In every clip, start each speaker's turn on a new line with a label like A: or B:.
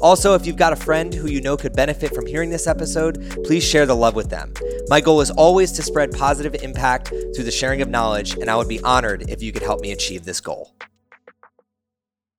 A: Also, if you've got a friend who you know could benefit from hearing this episode, please share the love with them. My goal is always to spread positive impact through the sharing of knowledge, and I would be honored if you could help me achieve this goal.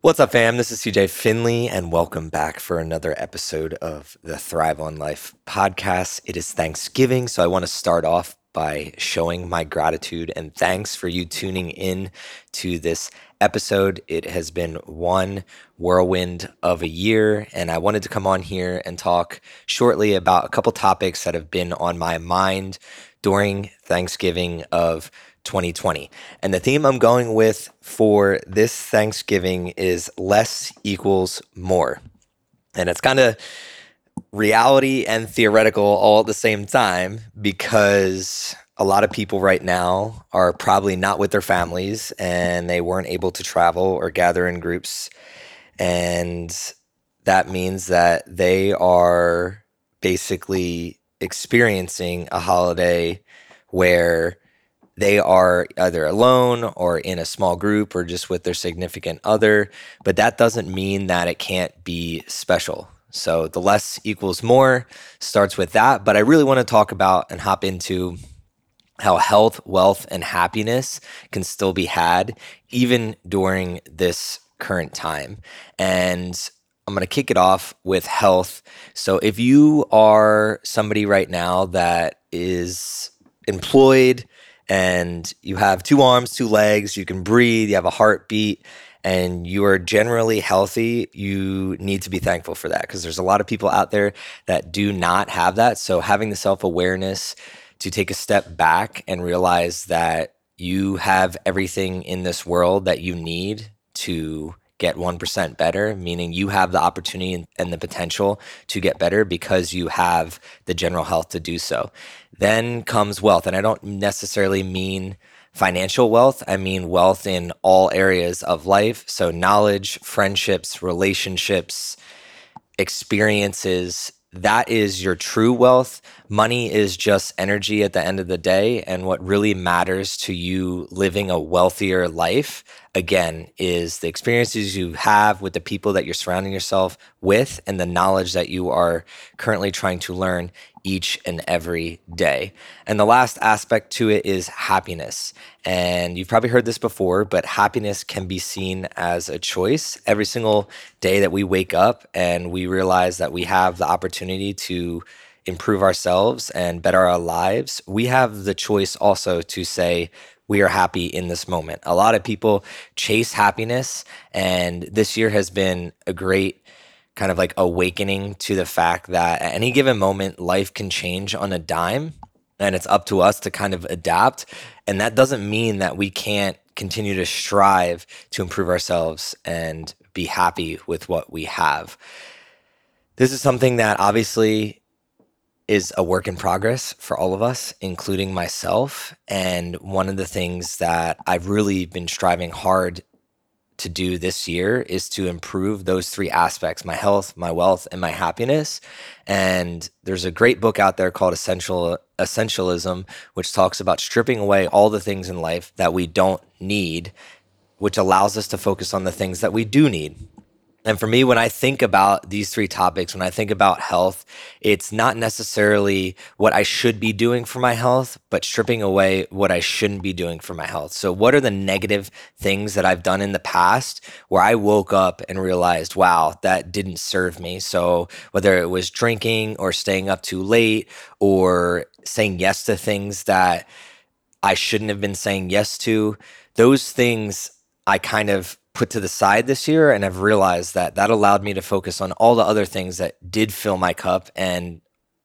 A: What's up, fam? This is CJ Finley, and welcome back for another episode of the Thrive on Life podcast. It is Thanksgiving, so I want to start off by showing my gratitude and thanks for you tuning in to this episode. It has been one whirlwind of a year, and I wanted to come on here and talk shortly about a couple topics that have been on my mind during Thanksgiving of 2020. And the theme I'm going with for this Thanksgiving is less equals more. And it's kind of reality and theoretical all at the same time because a lot of people right now are probably not with their families and they weren't able to travel or gather in groups. And that means that they are basically experiencing a holiday where they are either alone or in a small group or just with their significant other. But that doesn't mean that it can't be special. So the less equals more starts with that. But I really want to talk about and hop into how health, wealth, and happiness can still be had even during this current time. And I'm going to kick it off with health. So if you are somebody right now that is employed and you have two arms, two legs, you can breathe, you have a heartbeat, and you are generally healthy, you need to be thankful for that because there's a lot of people out there that do not have that. So having the self awareness to take a step back and realize that you have everything in this world that you need to get 1% better, meaning you have the opportunity and the potential to get better because you have the general health to do so. Then comes wealth. And I don't necessarily mean financial wealth, I mean wealth in all areas of life. So, knowledge, friendships, relationships, experiences. That is your true wealth. Money is just energy at the end of the day. And what really matters to you living a wealthier life, again, is the experiences you have with the people that you're surrounding yourself with and the knowledge that you are currently trying to learn each and every day. And the last aspect to it is happiness. And you've probably heard this before, but happiness can be seen as a choice every single day that we wake up and we realize that we have the opportunity to improve ourselves and better our lives. We have the choice also to say, we are happy in this moment. A lot of people chase happiness, and this year has been a great kind of like awakening to the fact that at any given moment, life can change on a dime and it's up to us to kind of adapt. And that doesn't mean that we can't continue to strive to improve ourselves and be happy with what we have. This is something that obviously is a work in progress for all of us, including myself. And one of the things that I've really been striving hard to do this year is to improve those three aspects my health, my wealth, and my happiness. And there's a great book out there called Essential Essentialism, which talks about stripping away all the things in life that we don't need, which allows us to focus on the things that we do need. And for me, when I think about these three topics, when I think about health, it's not necessarily what I should be doing for my health, but stripping away what I shouldn't be doing for my health. So, what are the negative things that I've done in the past where I woke up and realized, wow, that didn't serve me? So, whether it was drinking or staying up too late or saying yes to things that I shouldn't have been saying yes to, those things I kind of put to the side this year and I've realized that that allowed me to focus on all the other things that did fill my cup and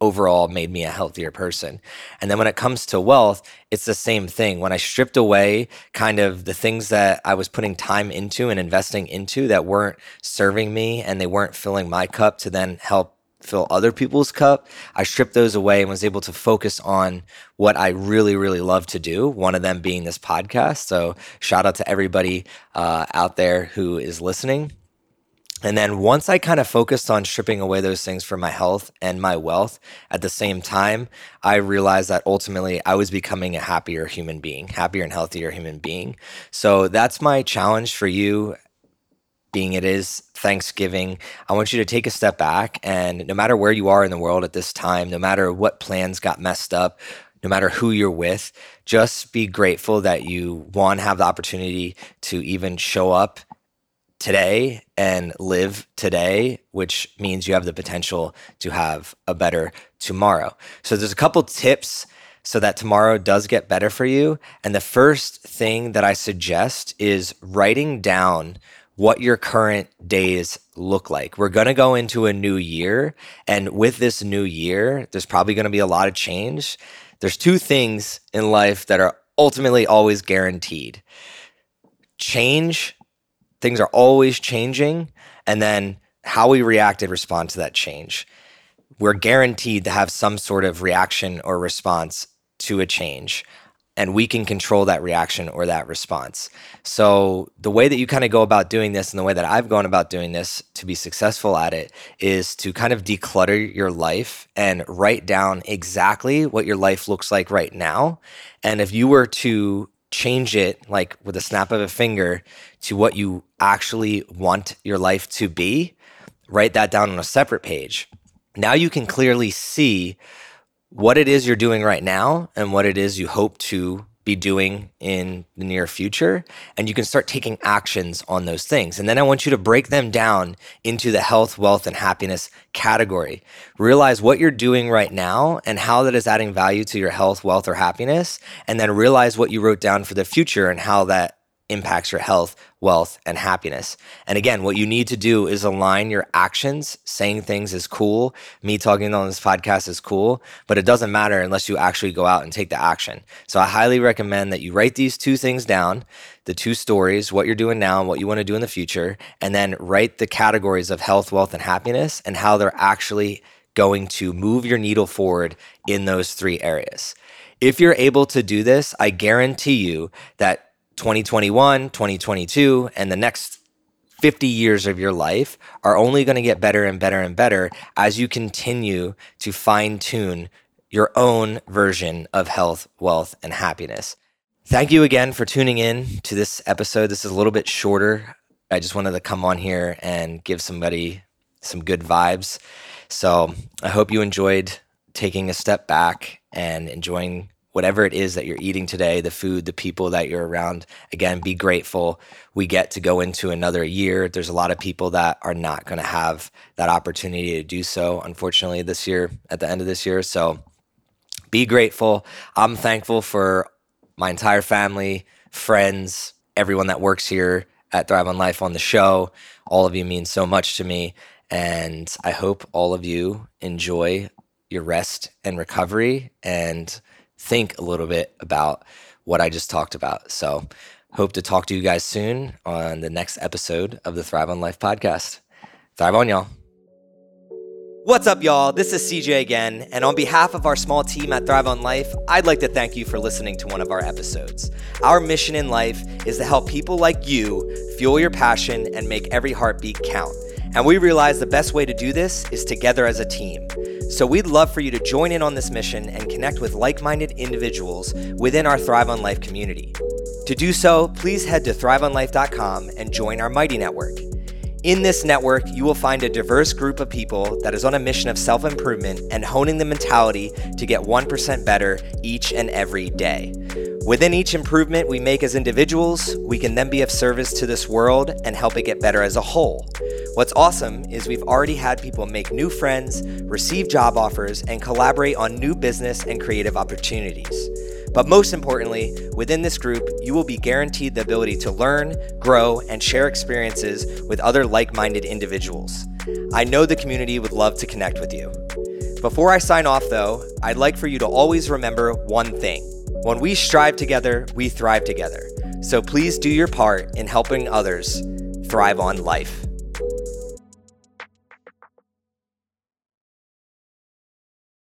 A: overall made me a healthier person. And then when it comes to wealth, it's the same thing. When I stripped away kind of the things that I was putting time into and investing into that weren't serving me and they weren't filling my cup to then help fill other people's cup. I stripped those away and was able to focus on what I really, really love to do. One of them being this podcast. So shout out to everybody uh, out there who is listening. And then once I kind of focused on stripping away those things for my health and my wealth at the same time, I realized that ultimately I was becoming a happier human being, happier and healthier human being. So that's my challenge for you being it is Thanksgiving, I want you to take a step back and no matter where you are in the world at this time, no matter what plans got messed up, no matter who you're with, just be grateful that you one have the opportunity to even show up today and live today, which means you have the potential to have a better tomorrow. So there's a couple tips so that tomorrow does get better for you. And the first thing that I suggest is writing down what your current days look like. We're going to go into a new year. And with this new year, there's probably going to be a lot of change. There's two things in life that are ultimately always guaranteed change, things are always changing. And then how we react and respond to that change. We're guaranteed to have some sort of reaction or response to a change and we can control that reaction or that response. So, the way that you kind of go about doing this and the way that I've gone about doing this to be successful at it is to kind of declutter your life and write down exactly what your life looks like right now. And if you were to change it like with a snap of a finger to what you actually want your life to be, write that down on a separate page. Now you can clearly see what it is you're doing right now and what it is you hope to be doing in the near future. And you can start taking actions on those things. And then I want you to break them down into the health, wealth, and happiness category. Realize what you're doing right now and how that is adding value to your health, wealth, or happiness. And then realize what you wrote down for the future and how that impacts your health, wealth, and happiness. And again, what you need to do is align your actions. Saying things is cool. Me talking on this podcast is cool, but it doesn't matter unless you actually go out and take the action. So I highly recommend that you write these two things down the two stories, what you're doing now and what you want to do in the future, and then write the categories of health, wealth, and happiness and how they're actually going to move your needle forward in those three areas. If you're able to do this, I guarantee you that 2021, 2022, and the next 50 years of your life are only going to get better and better and better as you continue to fine tune your own version of health, wealth, and happiness. Thank you again for tuning in to this episode. This is a little bit shorter. I just wanted to come on here and give somebody some good vibes. So I hope you enjoyed taking a step back and enjoying whatever it is that you're eating today, the food, the people that you're around. Again, be grateful. We get to go into another year. There's a lot of people that are not going to have that opportunity to do so, unfortunately, this year, at the end of this year. So be grateful. I'm thankful for my entire family, friends, everyone that works here at Thrive on Life on the show. All of you mean so much to me. And I hope all of you enjoy your rest and recovery and think a little bit about what I just talked about. So, hope to talk to you guys soon on the next episode of the Thrive on Life podcast. Thrive on, y'all. What's up, y'all? This is CJ again, and on behalf of our small team at Thrive on Life, I'd like to thank you for listening to one of our episodes. Our mission in life is to help people like you fuel your passion and make every heartbeat count. And we realize the best way to do this is together as a team. So we'd love for you to join in on this mission and connect with like minded individuals within our Thrive on Life community. To do so, please head to thriveonlife.com and join our Mighty Network. In this network, you will find a diverse group of people that is on a mission of self improvement and honing the mentality to get 1% better each and every day. Within each improvement we make as individuals, we can then be of service to this world and help it get better as a whole. What's awesome is we've already had people make new friends, receive job offers, and collaborate on new business and creative opportunities. But most importantly, within this group, you will be guaranteed the ability to learn, grow, and share experiences with other like minded individuals. I know the community would love to connect with you. Before I sign off, though, I'd like for you to always remember one thing when we strive together, we thrive together. So please do your part in helping others thrive on life.